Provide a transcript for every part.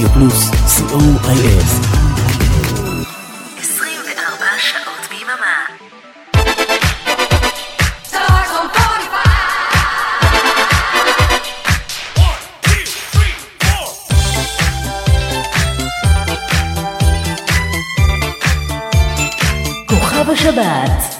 רדיו פלוס, co.il. 24 שעות ביממה. כוכב השבת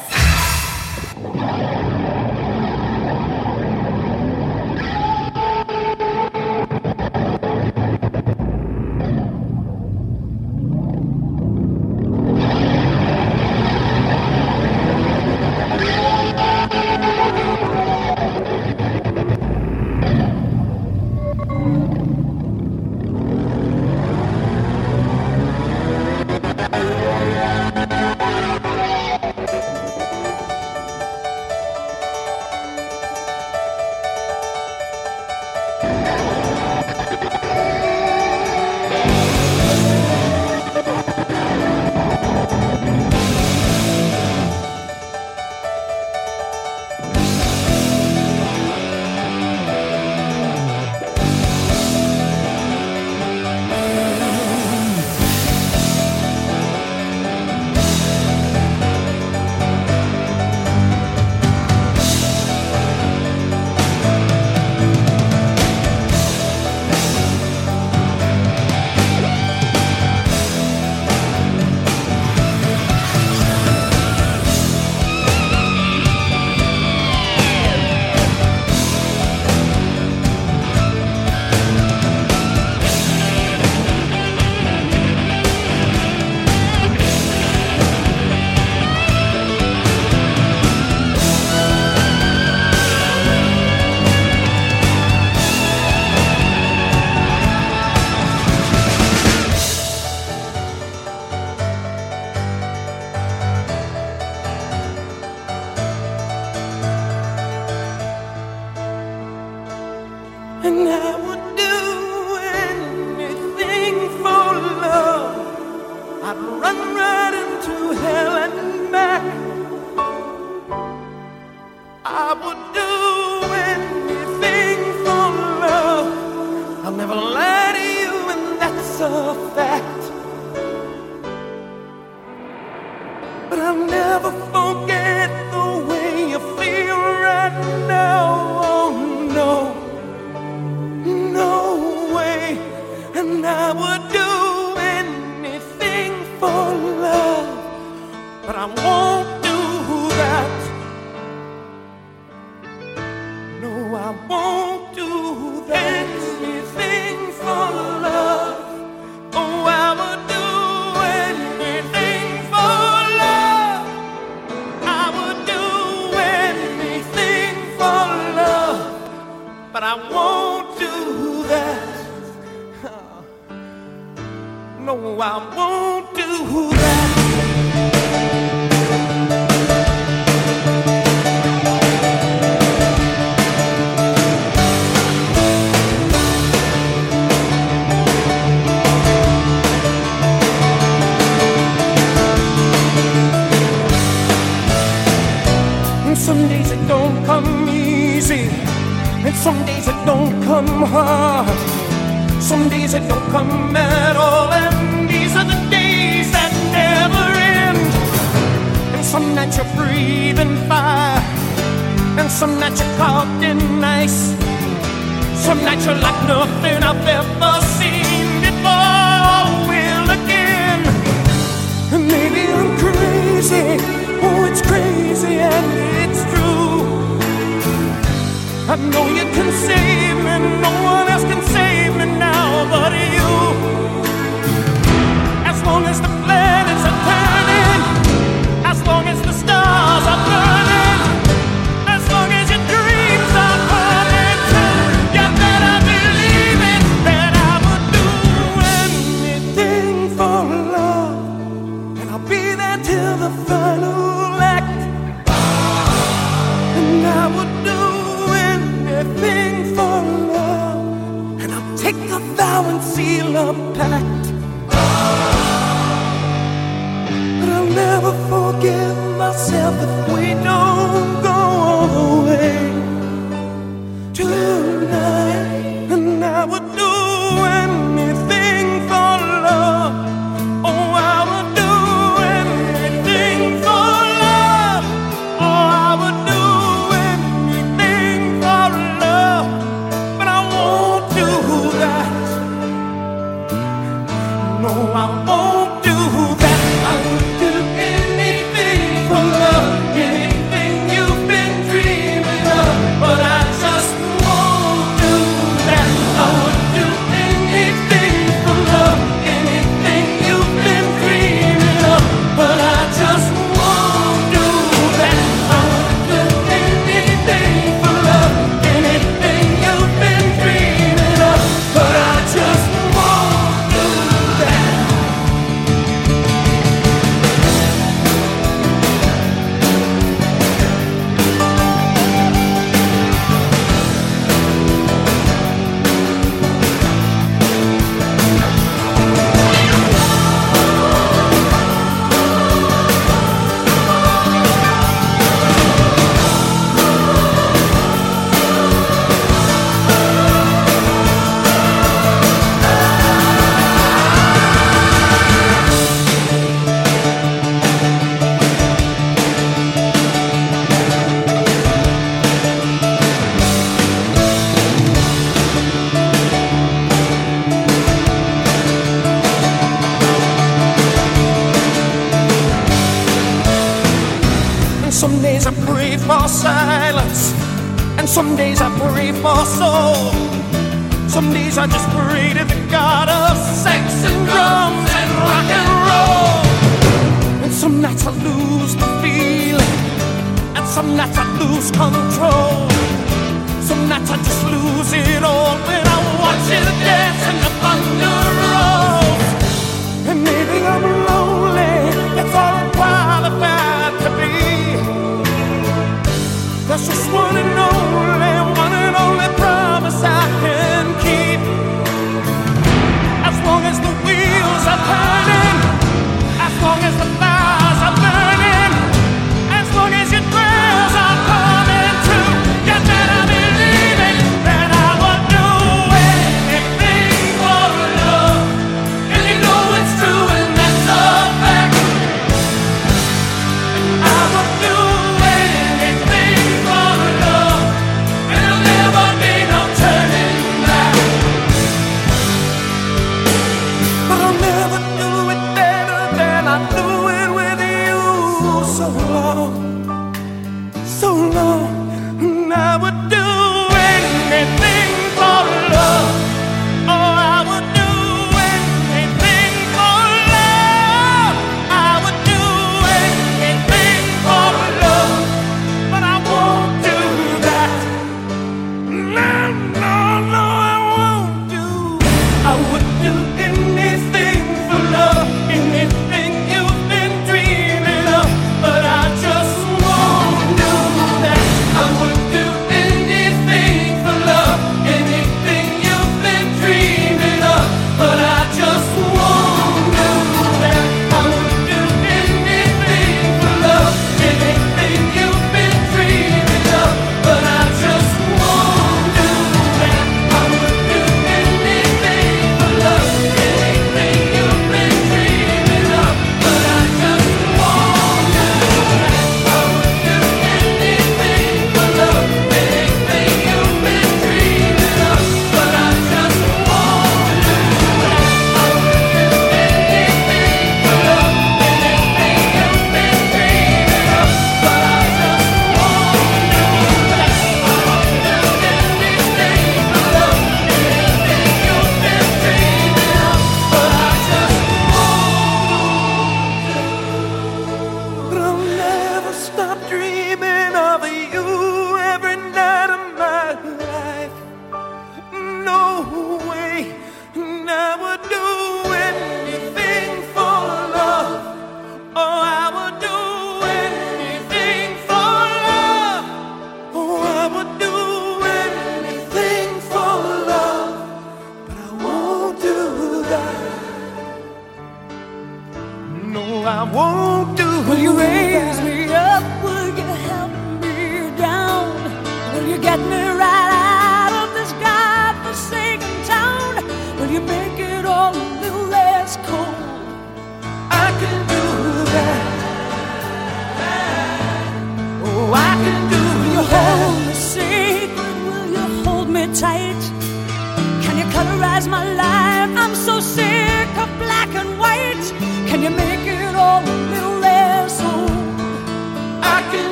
Some days that don't come at all, and these are the days that never end. And some nights you're breathing fire, and some nights you're caught in ice. Some nights you're like nothing I've ever seen before, will again. And maybe I'm crazy, oh, it's crazy and it's true. I know you can save me, no long as the planets are turning, as long as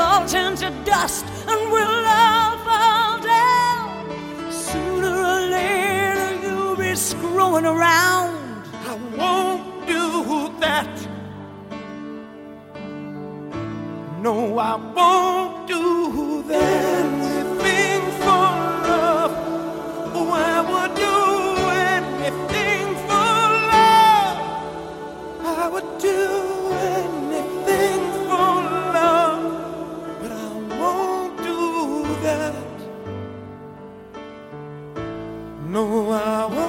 all turn to dust and we'll all fall down. Sooner or later, you'll be screwing around. I won't do that. No, I won't do that. No, I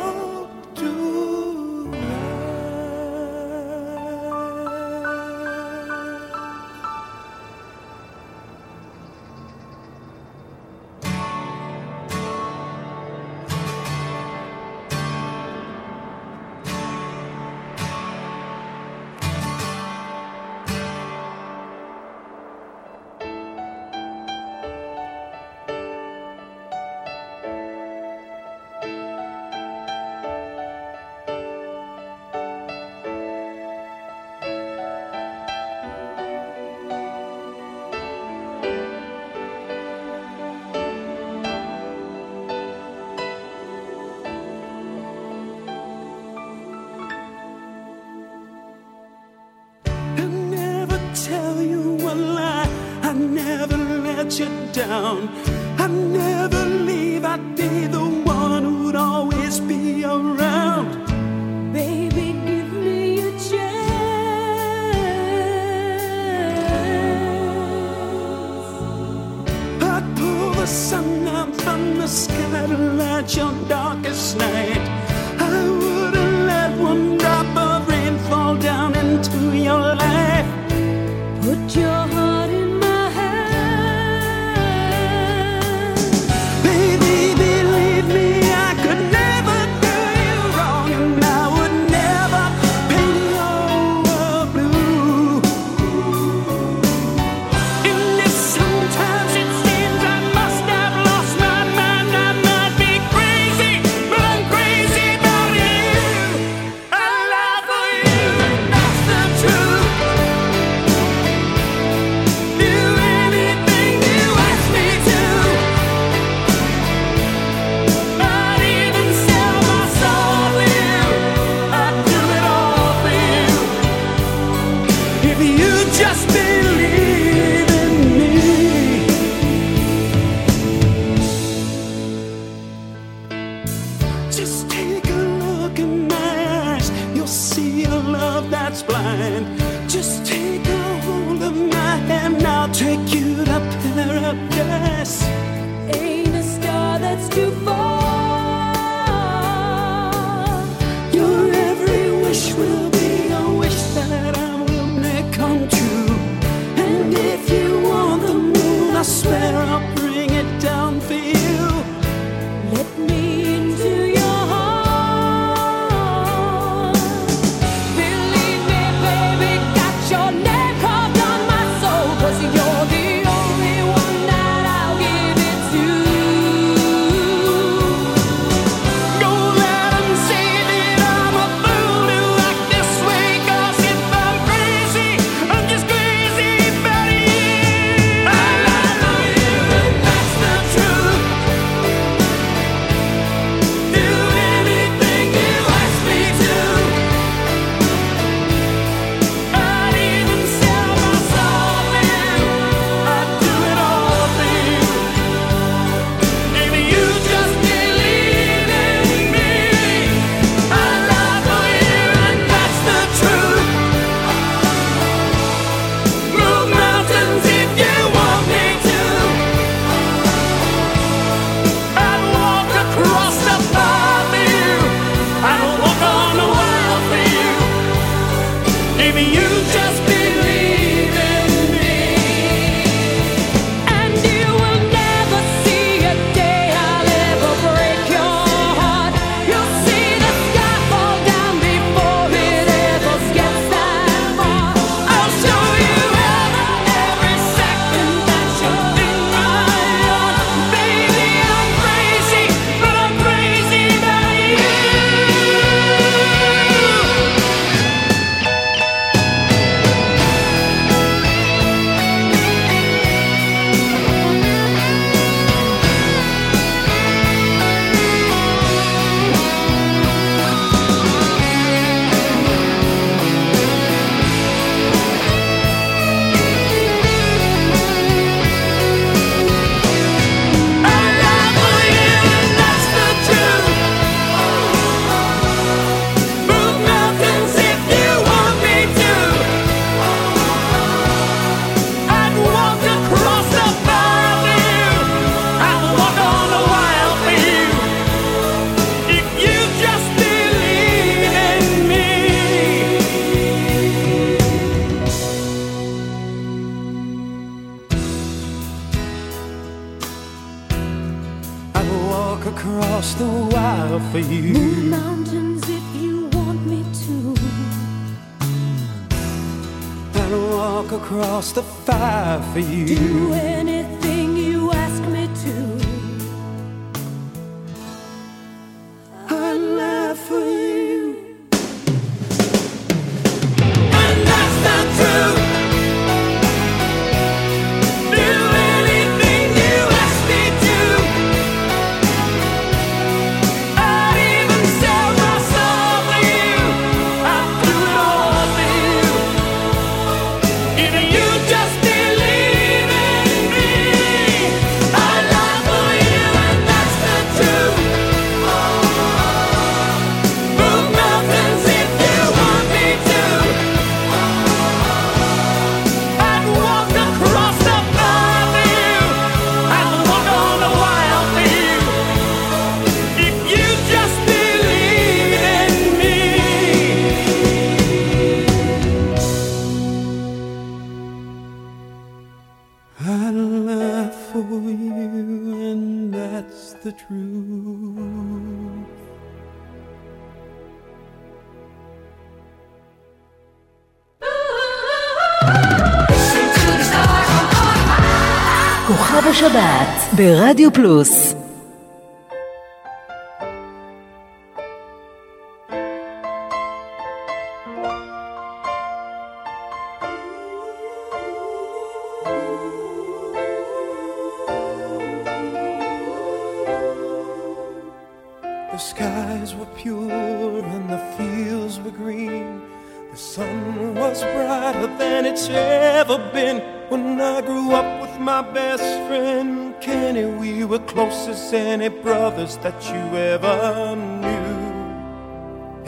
was brighter than it's ever been. When I grew up with my best friend Kenny, we were close as any brothers that you ever knew.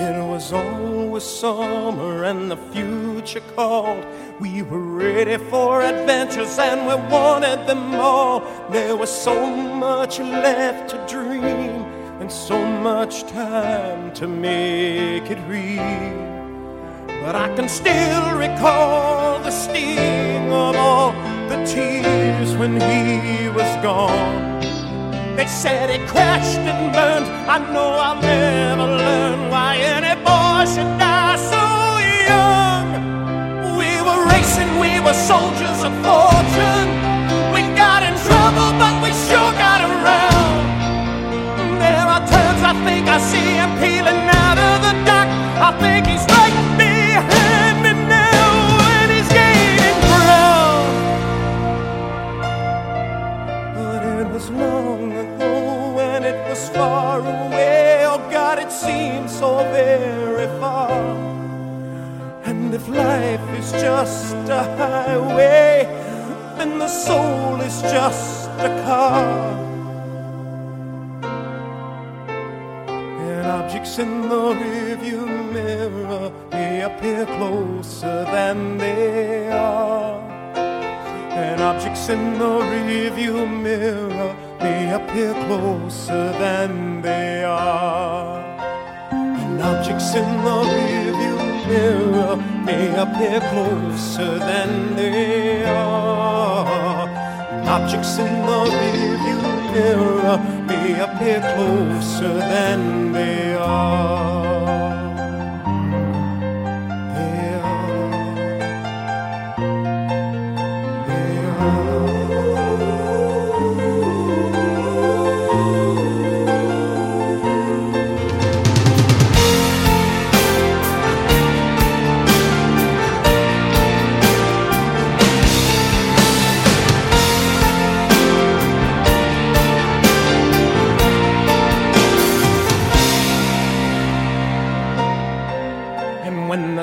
It was always summer and the future called. We were ready for adventures and we wanted them all. There was so much left to dream and so much time to make it real. But I can still recall the sting of all the tears when he was gone. They said he crashed and burned. I know I'll never learn why any boy should die so young. We were racing, we were soldiers of fortune. We got in trouble, but we sure got around. There are times I think I see him peeling out of the dock. I think so very far. And if life is just a highway, then the soul is just a car. And objects in the rearview mirror may appear closer than they are. And objects in the rearview mirror may appear closer than they are. Objects in the rearview mirror may appear closer than they are. Objects in the rearview mirror may appear closer than they are.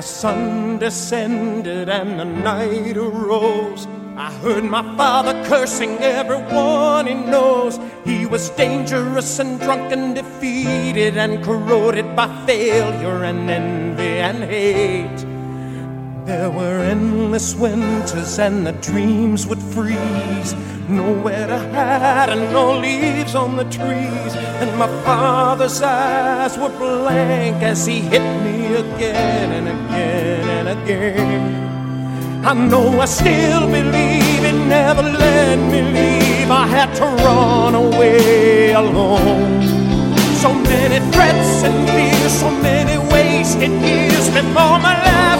The sun descended and the night arose, I heard my father cursing everyone he knows. He was dangerous and drunk and defeated and corroded by failure and envy and hate. There were endless winters and the dreams would freeze. Nowhere to hide and no leaves on the trees. And my father's eyes were blank as he hit me again and again and again. I know I still believe it never let me leave. I had to run away alone. So many threats and fears, so many wasted years before my life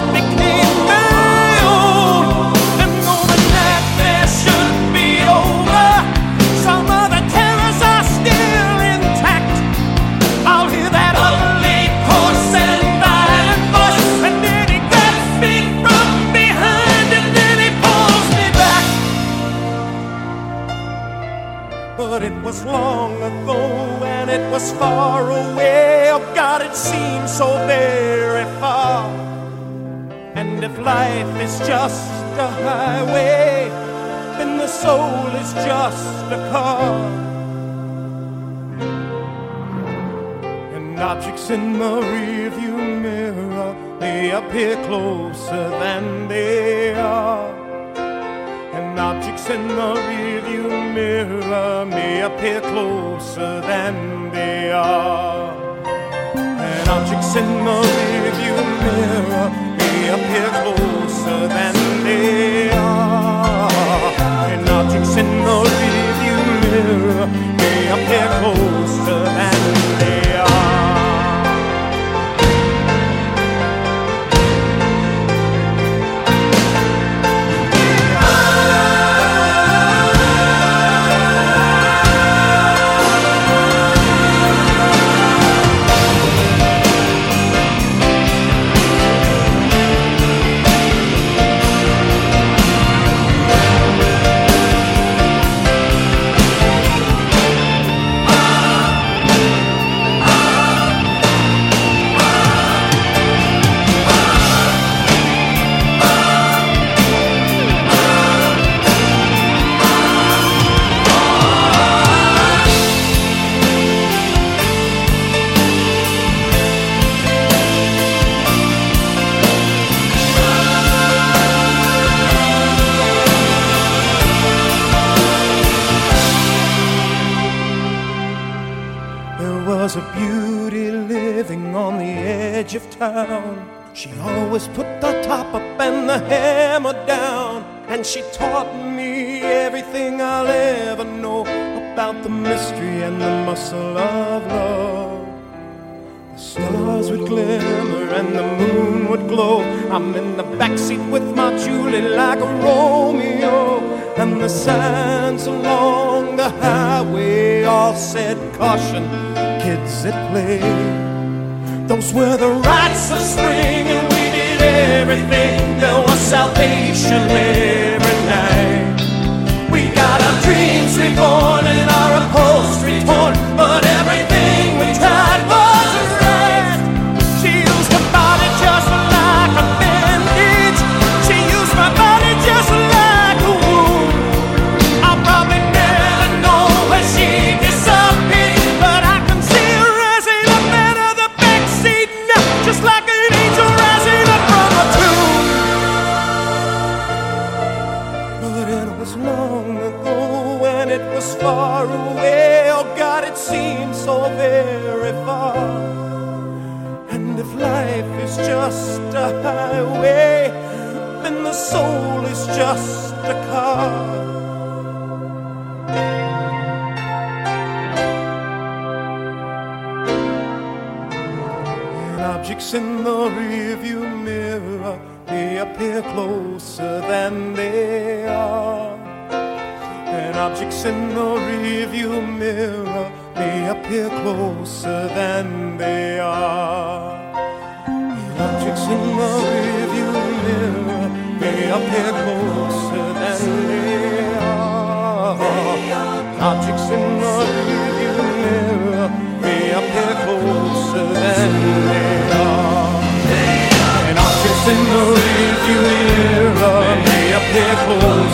was long ago, and it was far away. Oh God, it seems so very far. And if life is just a highway, then the soul is just a car. And objects in the rearview mirror, they appear closer than they are. Objects in the rearview mirror may appear closer than they are. And objects in the rearview mirror may appear closer than they are. And objects in the rearview mirror may appear closer than they are. Town. She always put the top up and the hammer down. And she taught me everything I'll ever know about the mystery and the muscle of love. The stars would glimmer and the moon would glow. I'm in the backseat with my Julie like a Romeo. And the signs along the highway all said caution, kids at play. Those were the rites of spring, and we did everything. There was salvation every night. We got our dreams reborn and our upholstery torn, but everything soul is just a car. And objects in the rearview mirror may appear closer than they are. And objects in the rearview mirror may appear closer than they are. And objects in the rearview may appear closer than they are. Objects in the rearview mirror may appear closer than they are. And objects in the rearview mirror may appear closer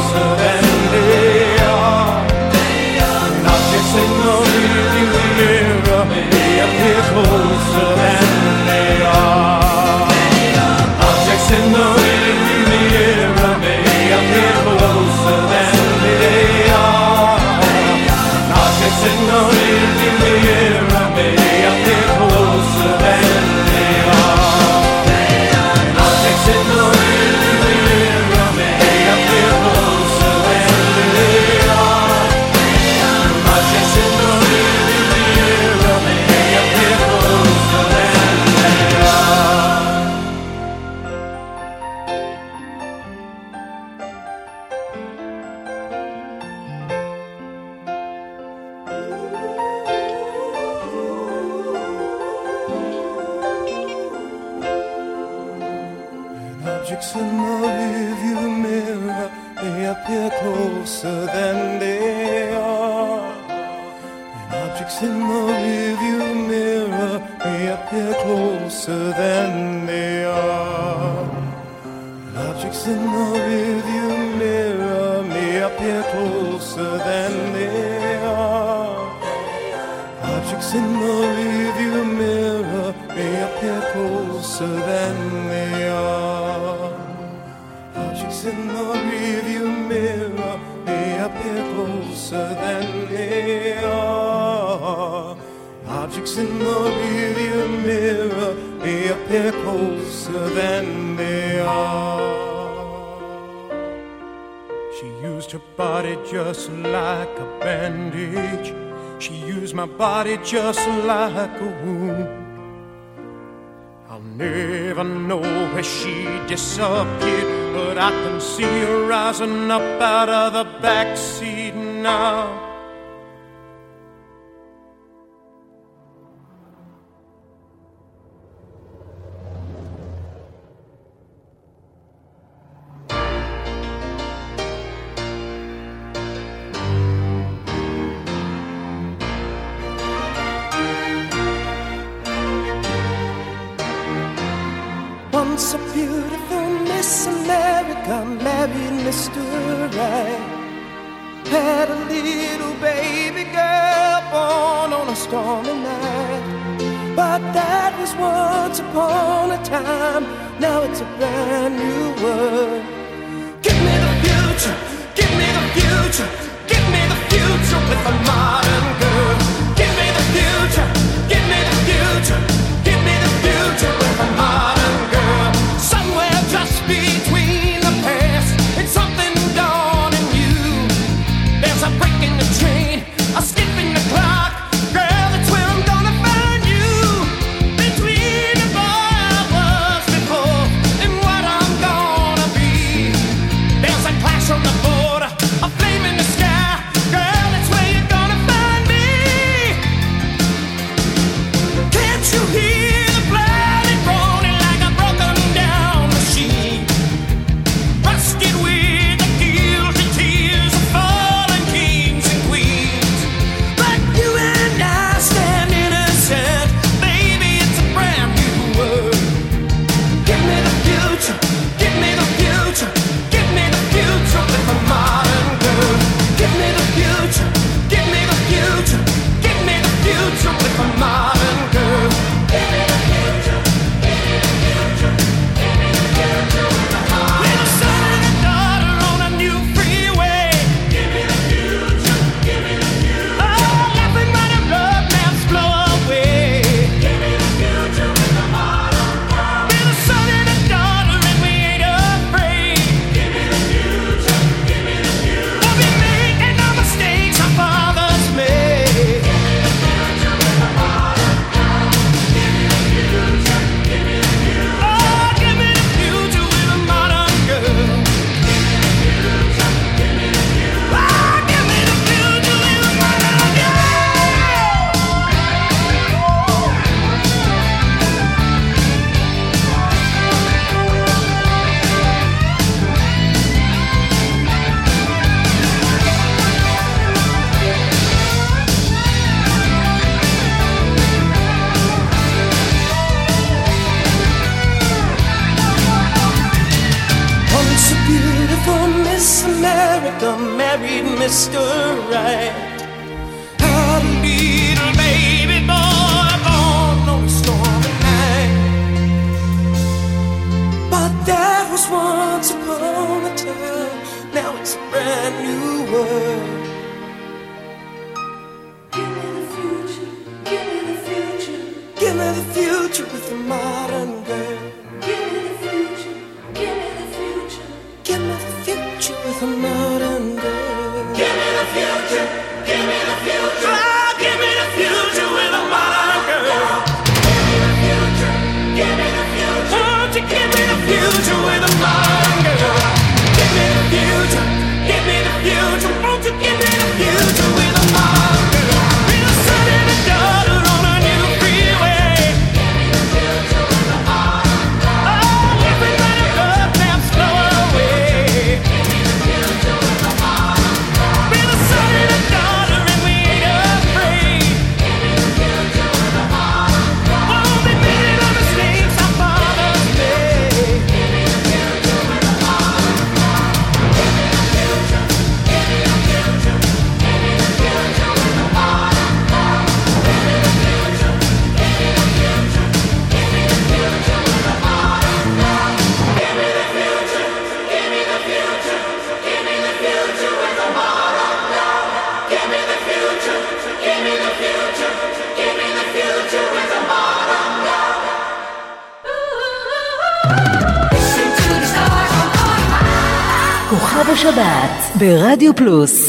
ברדיו פלוס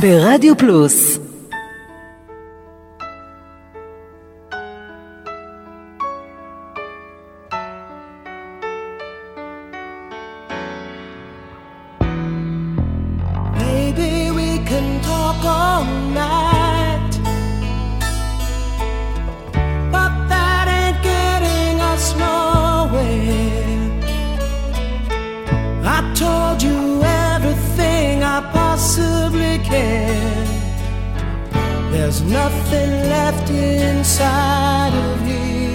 ברדיו פלוס There's nothing left inside of here.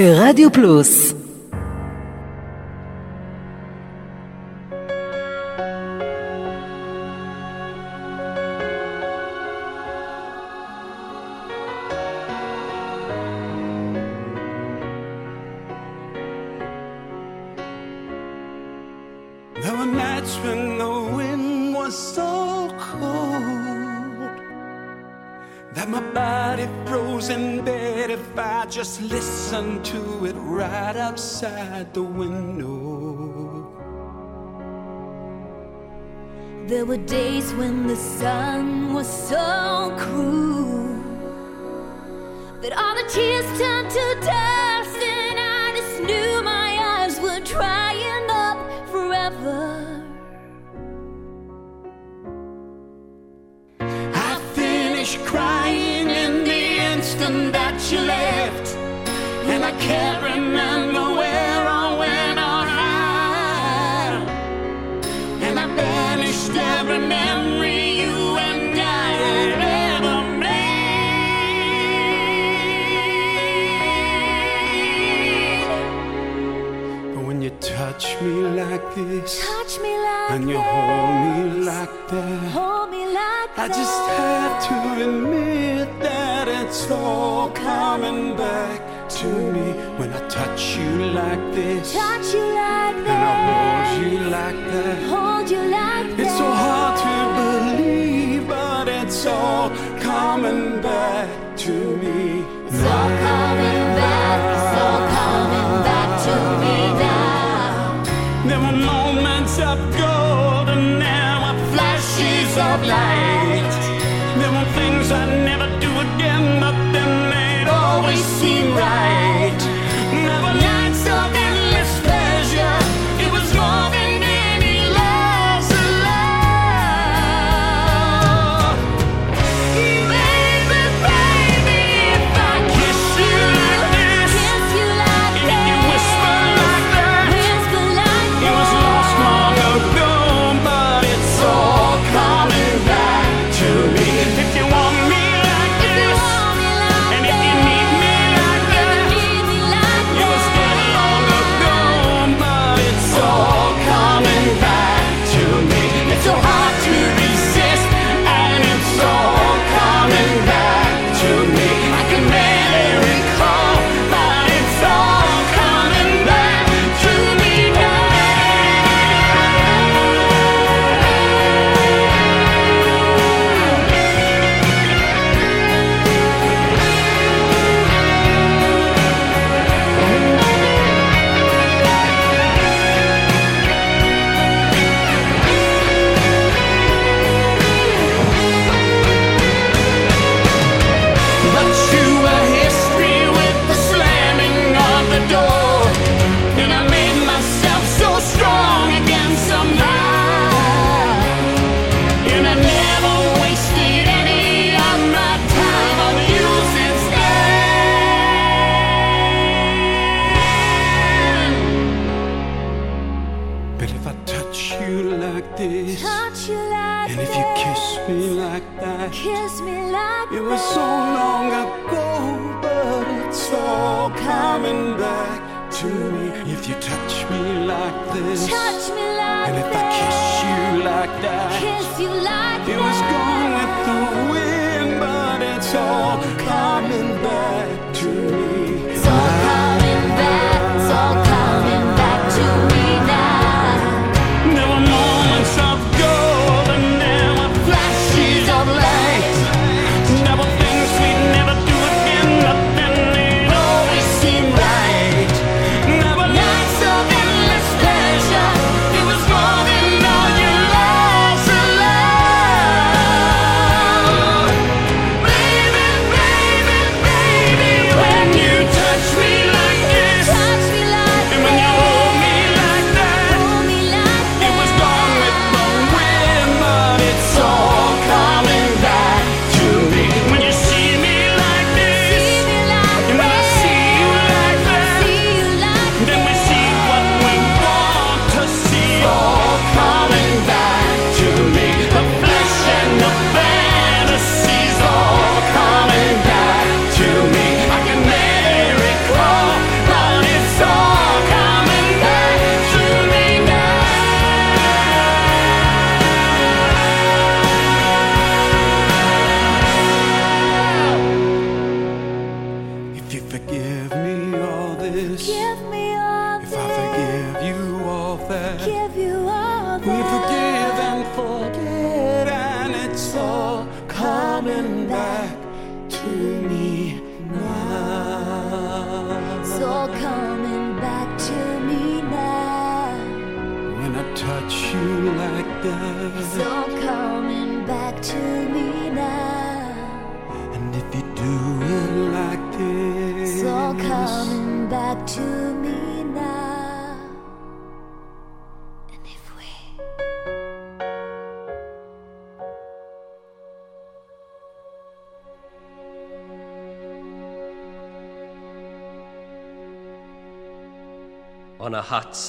ברדיו פלוס were days when the sun was so cruel that all the tears turned to dust, and I just knew my eyes were drying up forever. I finished crying in the instant that you left, and I carried. this. Touch me like and you this. hold me like that. Hold me like I that. just have to admit that it's all coming back to me when I touch you like this. Touch you like and that. And I hold you like that. Hold you like it's that. It's so hard to believe, but it's all coming back to me. It's all coming light.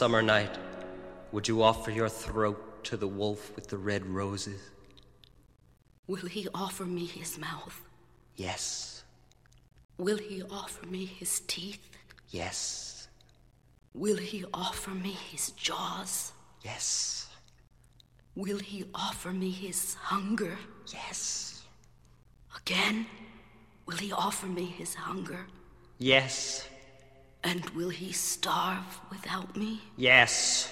summer night, would you offer your throat to the wolf with the red roses? Will he offer me his mouth? Yes. Will he offer me his teeth? Yes. Will he offer me his jaws? Yes. Will he offer me his hunger? Yes. Again? Will he offer me his hunger? Yes. And will he starve without me? Yes.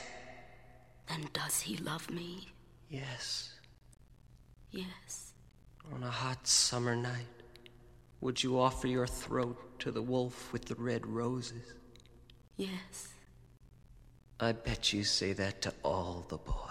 Then does he love me? Yes. Yes. On a hot summer night, would you offer your throat to the wolf with the red roses? Yes. I bet you say that to all the boys.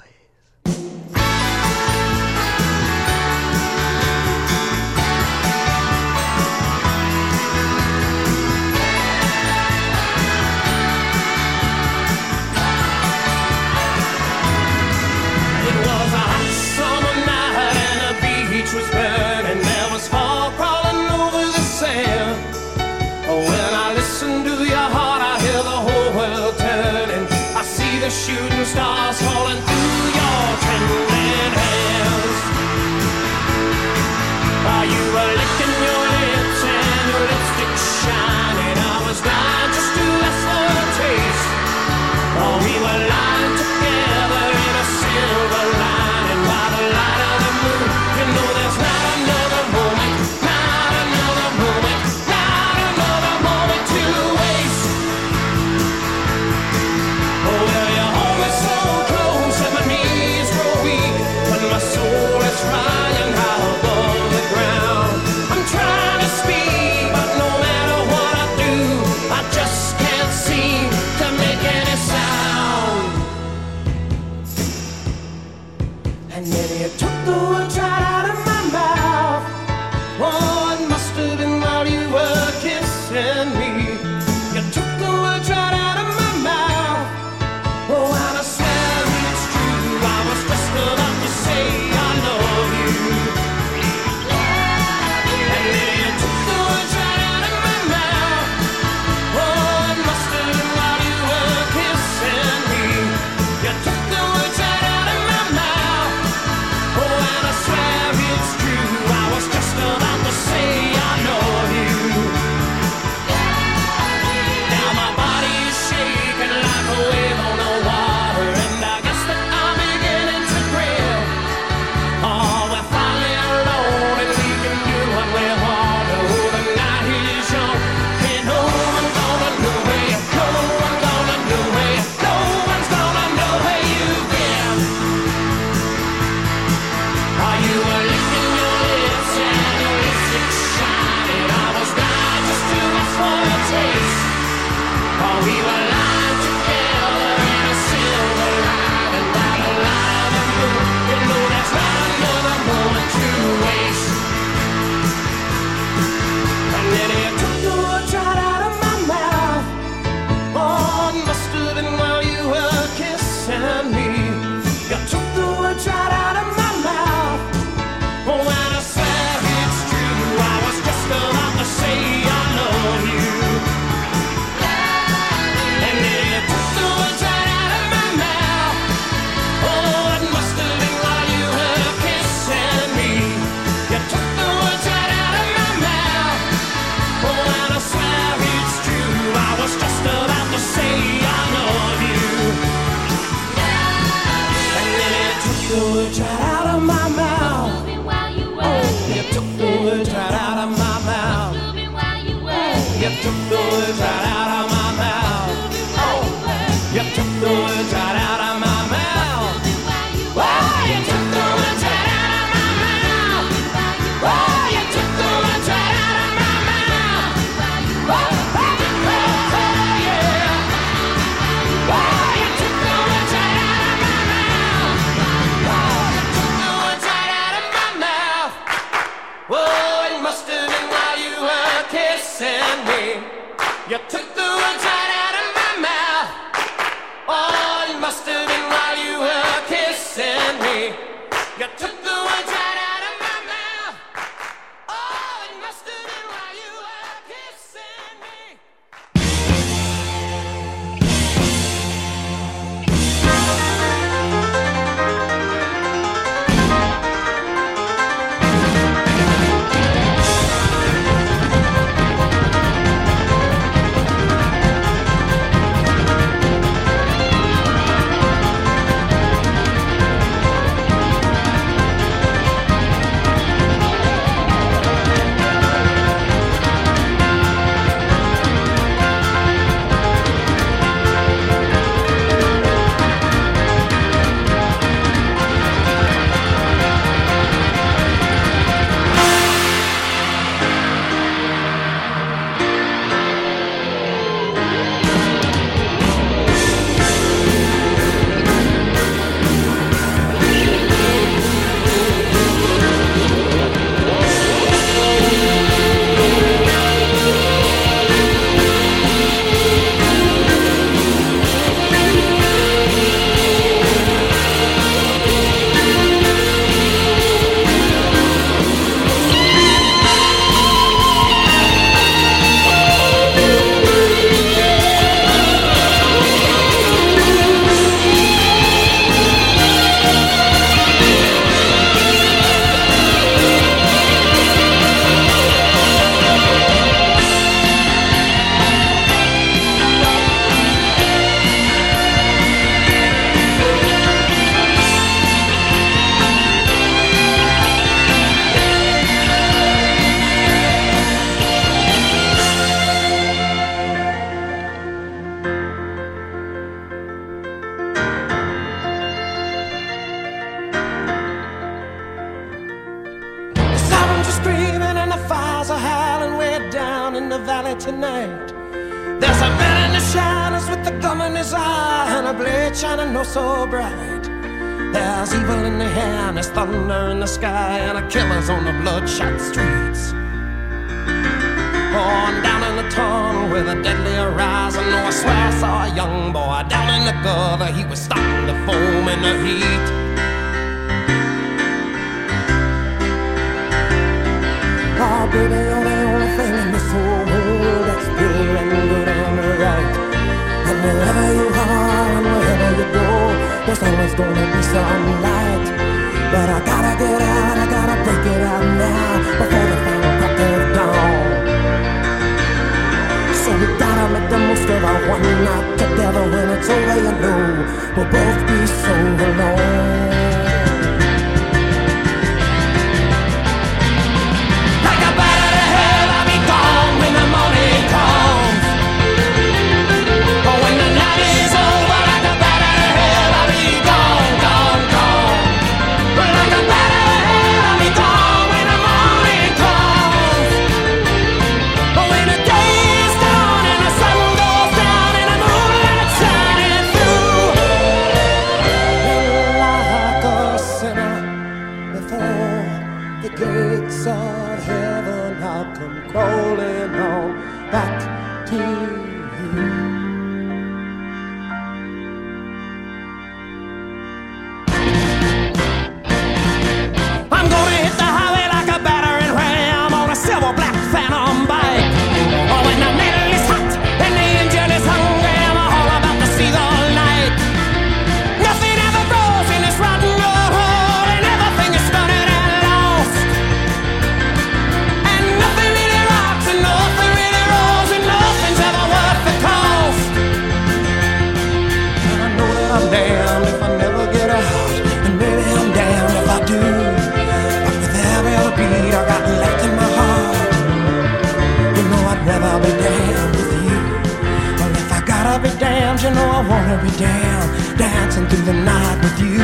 down, dancing through the night with you.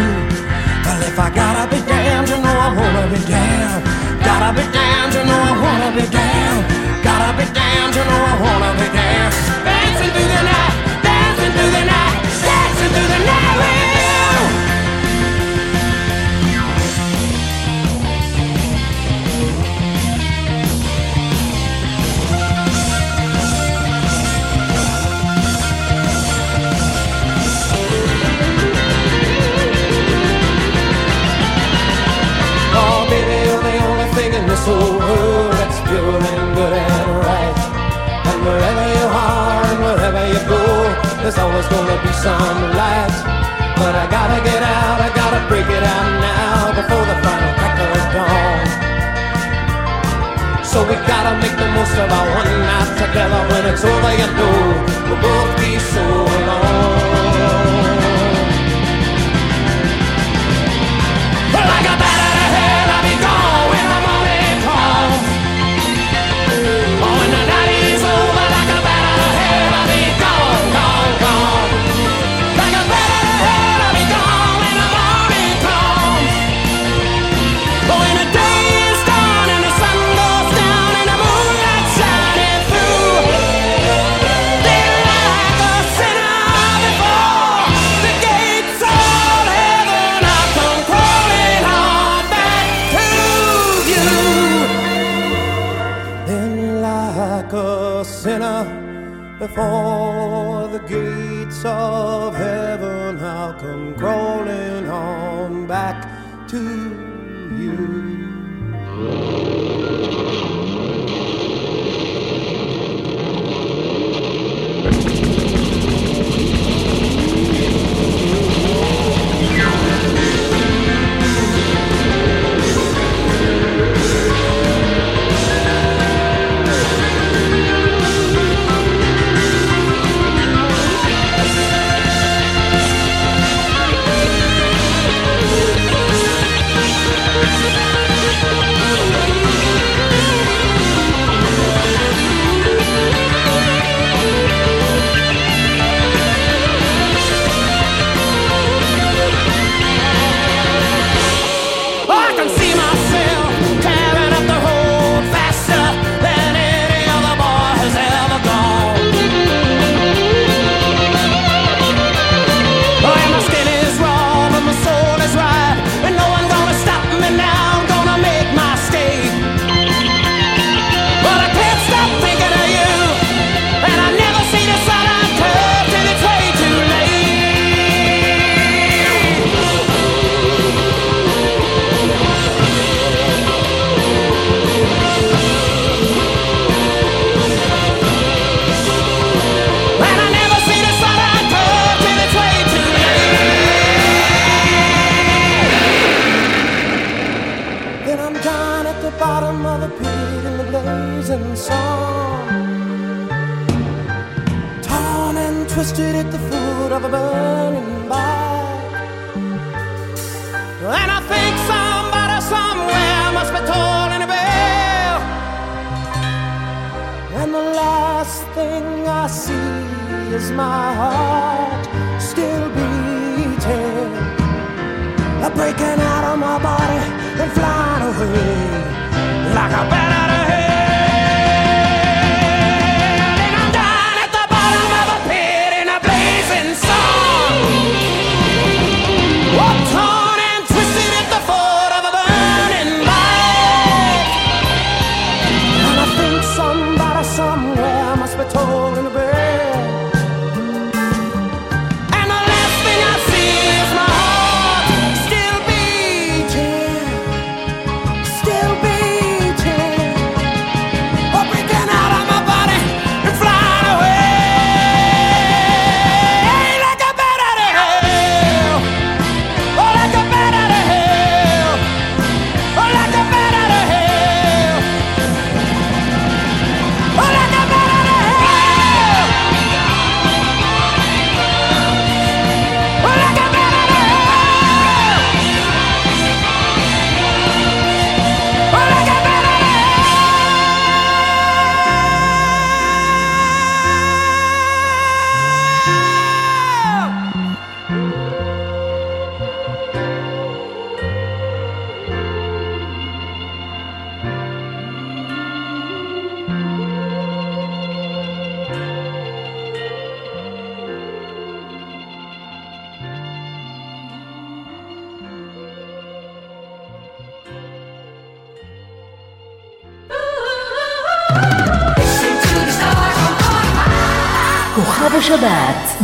Well, if I gotta be damned, you know I wanna be damned. Gotta be damned, you know I wanna be damned. Gotta be damned, you know I wanna be damned. There's always gonna be some light. But I gotta get out, I gotta break it out now before the final crack of dawn. So we gotta make the most of our one night together. When it's over, you know we'll both be so alone. for.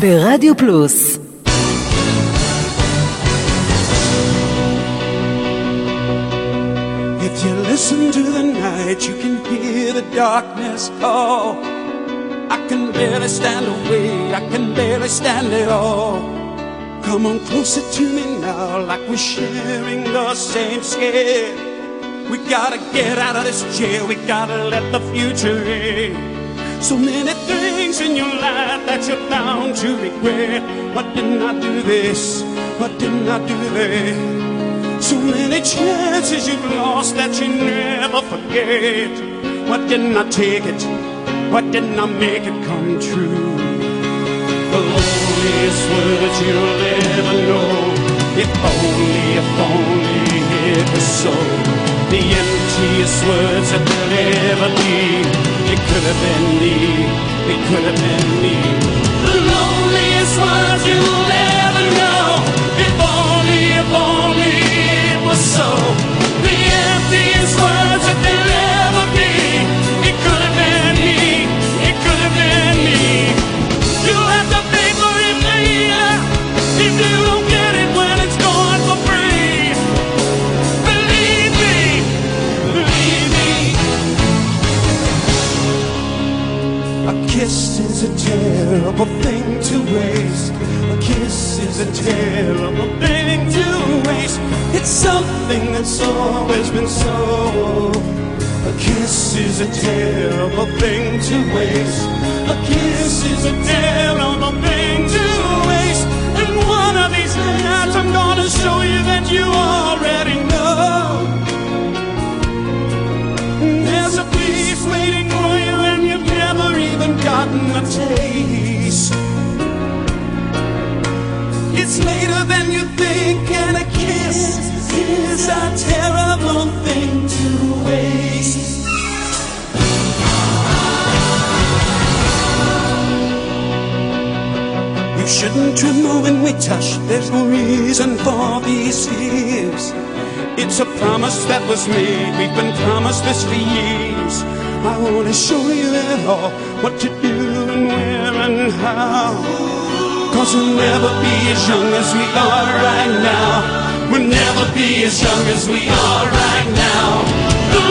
ברדיו פלוס If you listen to the night, you can hear the darkness call. I can barely stand away, I can barely stand it all. Come on closer to me now, like we're sharing the same scare. We gotta get out of this jail, we gotta let the future in. So many things in your life that you're bound to regret. Why didn't I do this? Why didn't I do that? So many chances you've lost that you never forget. Why didn't I take it? Why didn't I make it come true? The loneliest words you'll ever know. If only, if only it was so. The emptiest words that there'll ever be. It could have been me. It could have been me. The loneliest words you'll ever know. If only, if only it was so. The emptiest words kiss is a terrible thing to waste. A kiss is a terrible thing to waste. It's something that's always been so. A kiss is a terrible thing to waste. A kiss is a terrible thing to waste. And one of these nights I'm gonna show you that you already a taste. It's later than you think and a kiss is a terrible thing to waste. You shouldn't tremble when we touch. There's no reason for these fears. It's a promise that was made. We've been promised this for years. I want to show you it all. What to do how. Cause we'll never be as young as we are right now. We'll never be as young as we are right now. The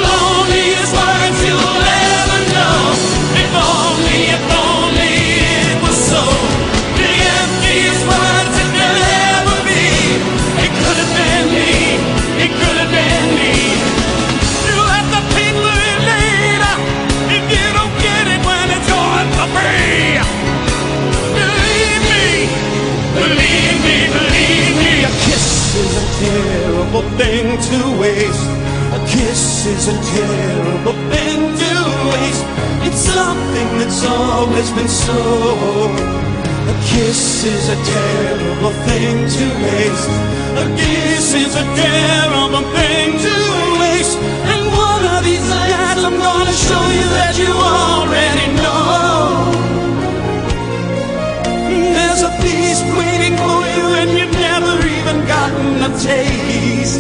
terrible thing to waste. A kiss is a terrible thing to waste. It's something that's always been so. A kiss is a terrible thing to waste. A kiss is a terrible thing to waste. And one of these nights I'm gonna show you that you already know. There's a feast waiting for you and you've never even gotten a taste.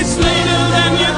It's later than you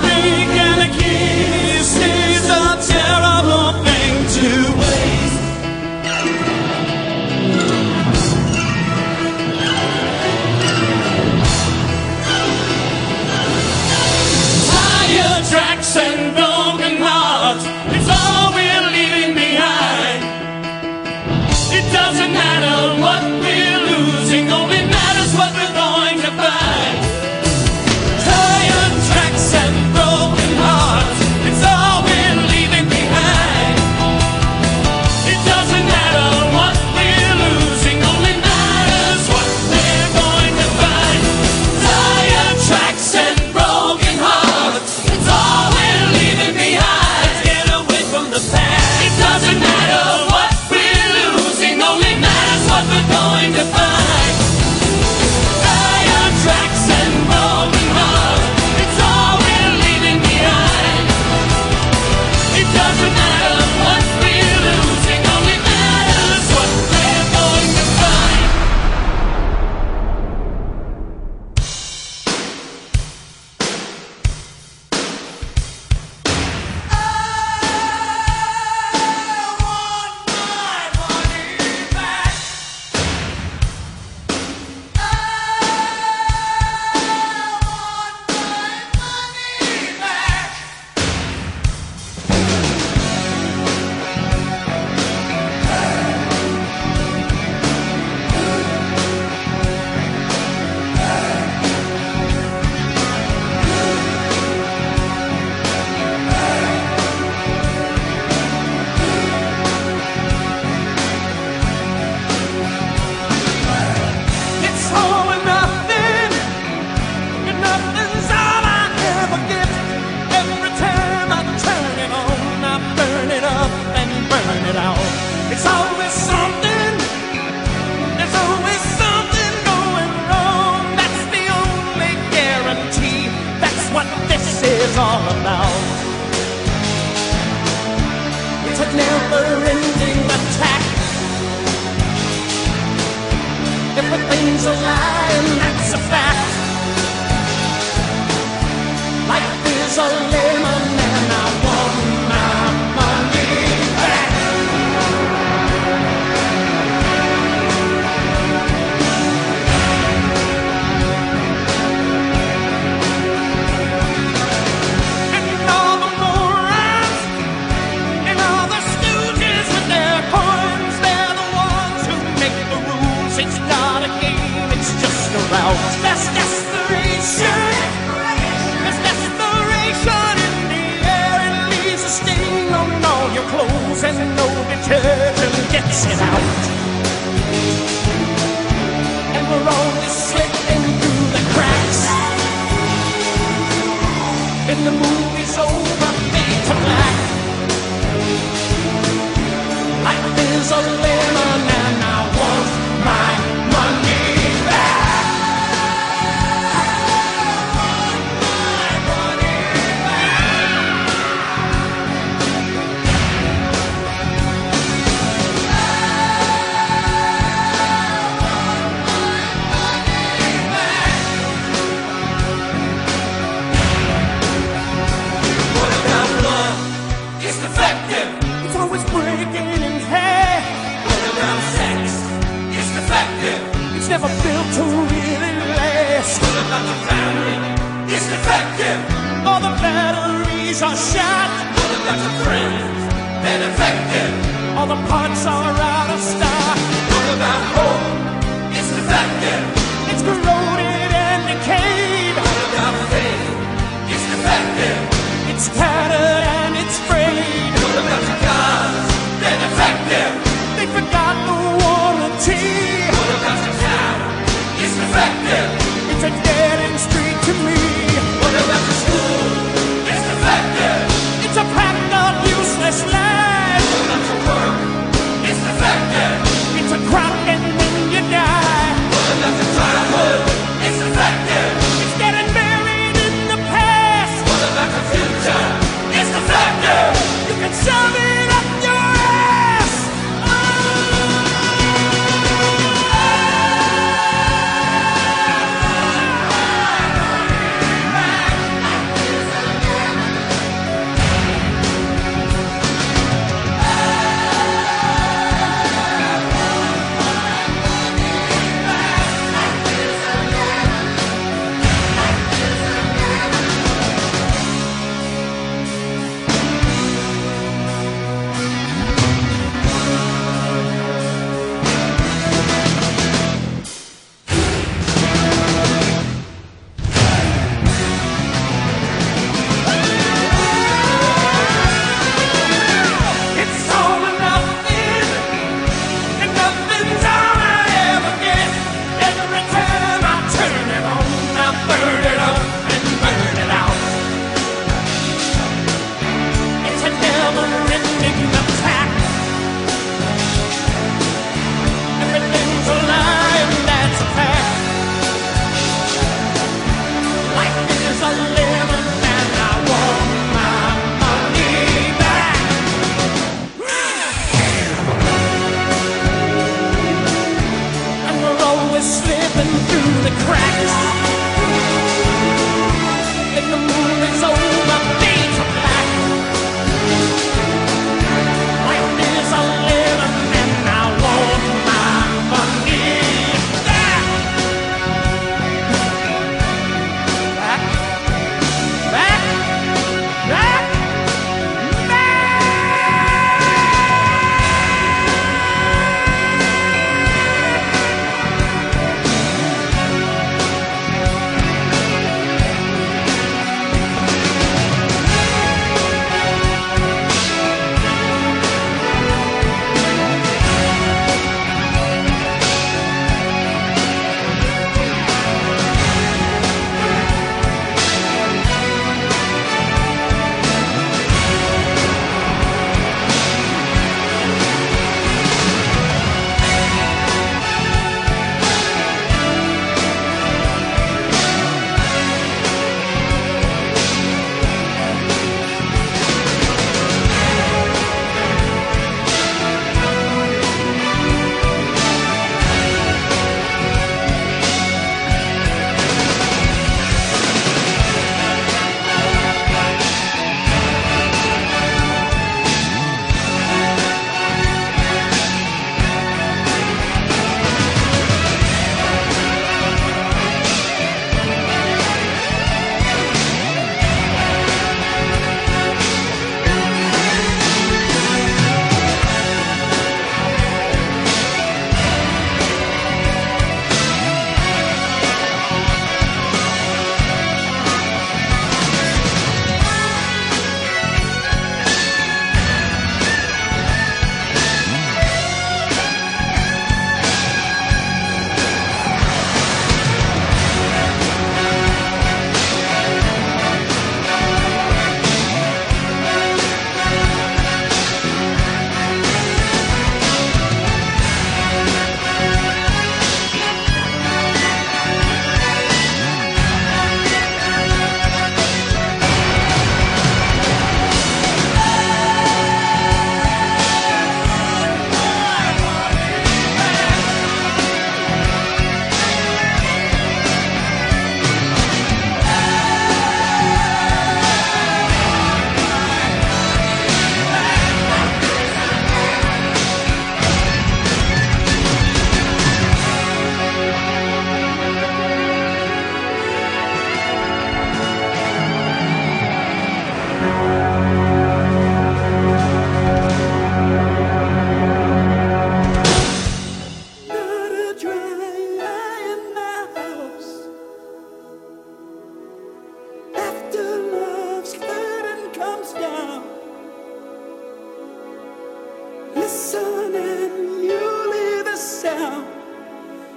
and hear the sound,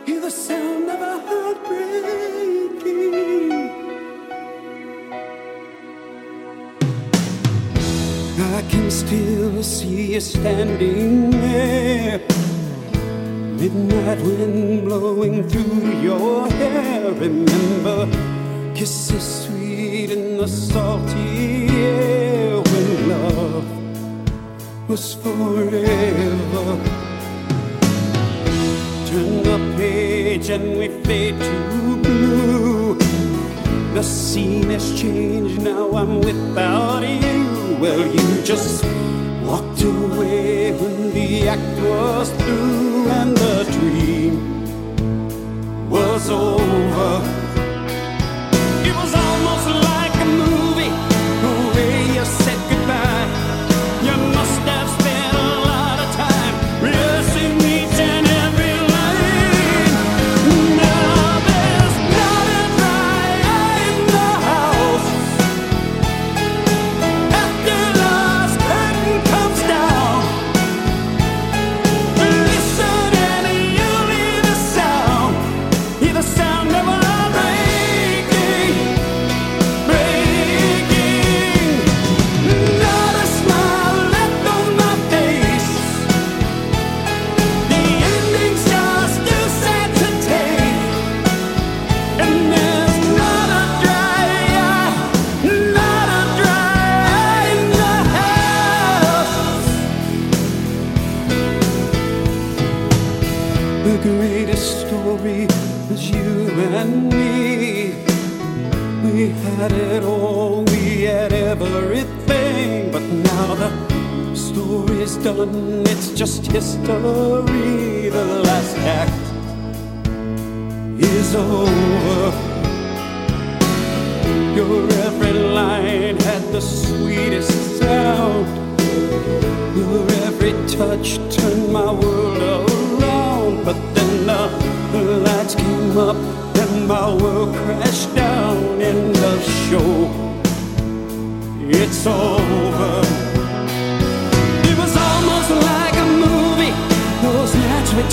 hear the sound of a heart breaking. I can still see you standing there. Midnight wind blowing through your hair. Remember kisses sweet in the salty air was forever. Turn the page and we fade to blue. The scene has changed, now I'm without you. Well, you just walked away when the act was through and the dream was over. Had it all, we had everything. But now the story's done, it's just history. The last act is over. Your every line had the sweetest sound. Your every touch turned my world around. But then the lights came up and my world crashed down. Of show. It's over. It was almost like a movie. Those nights we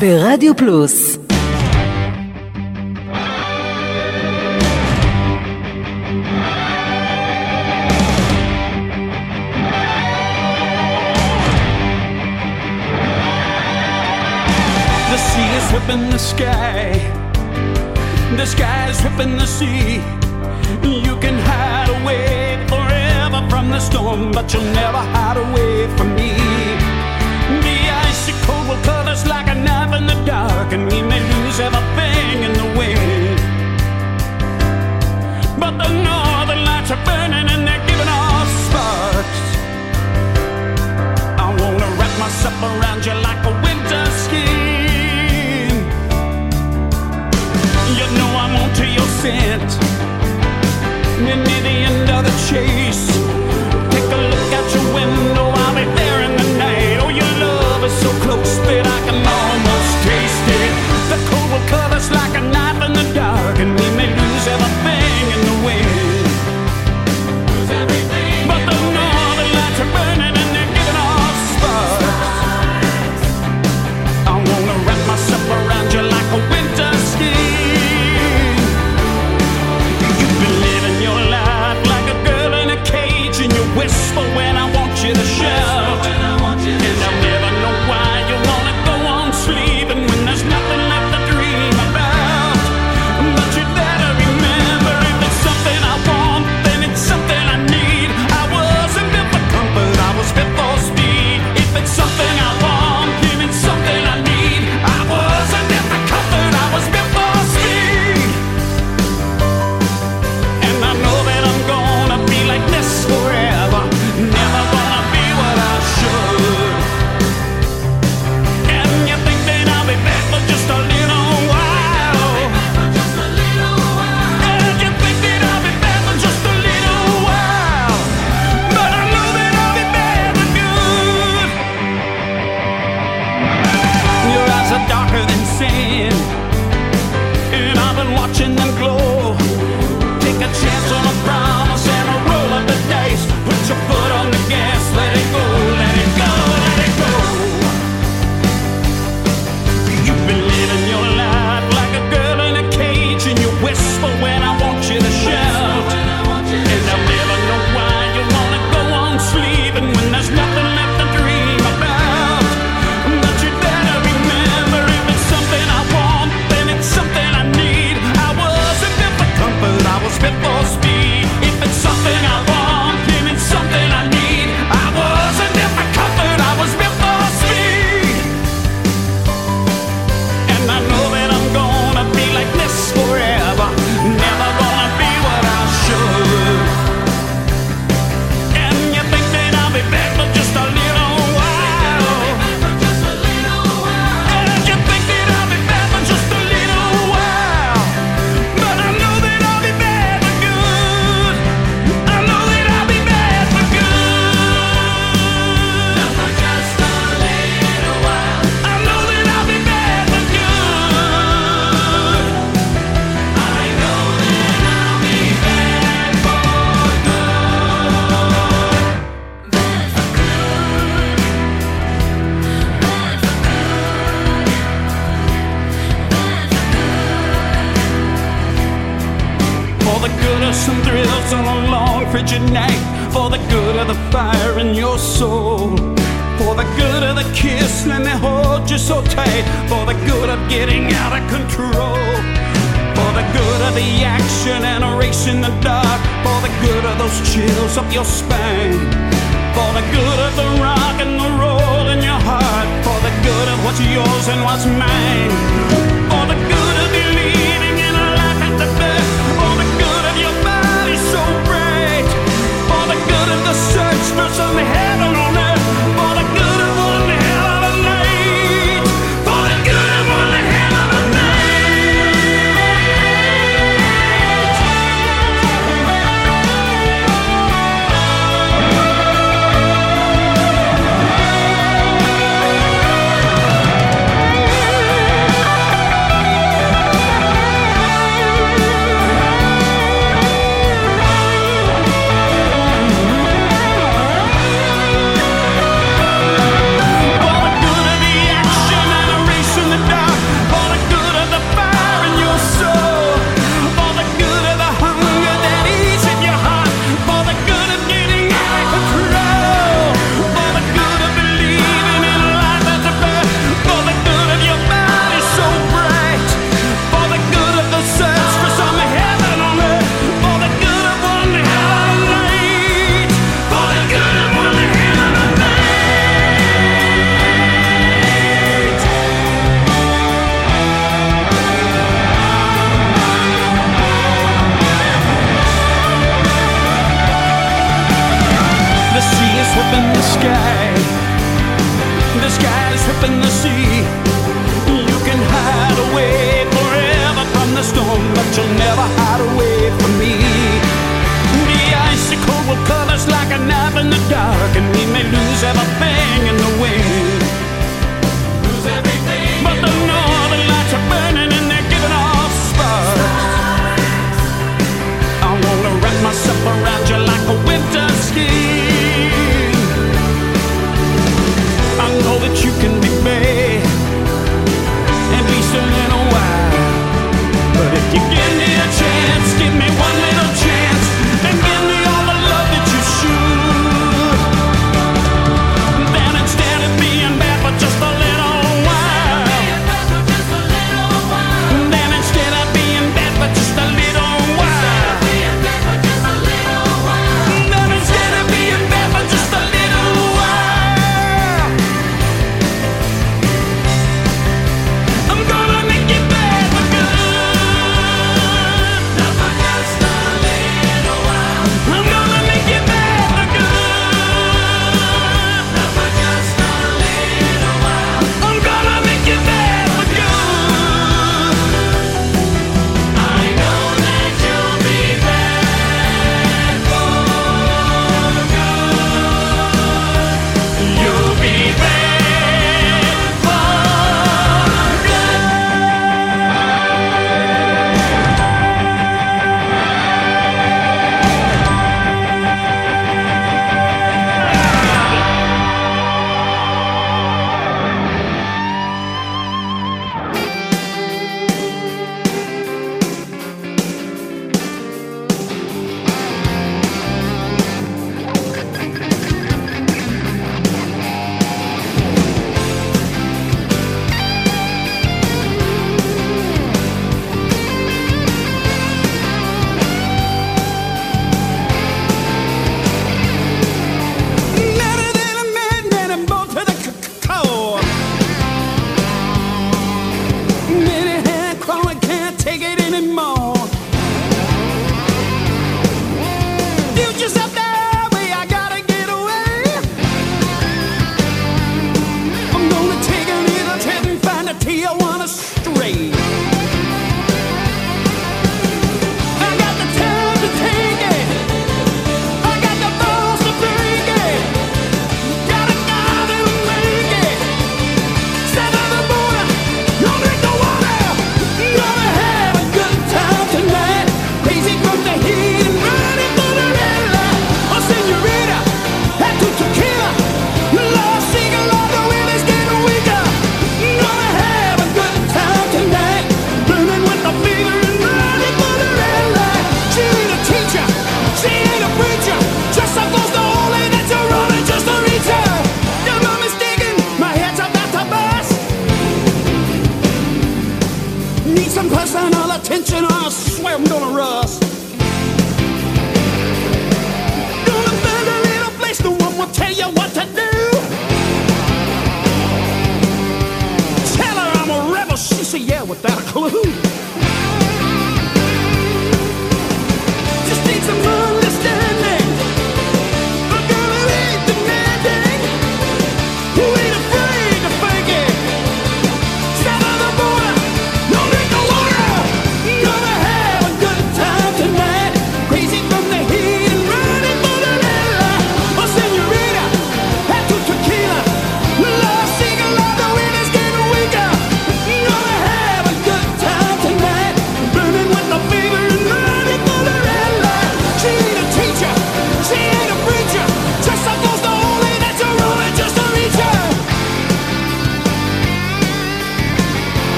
ברדיו פלוס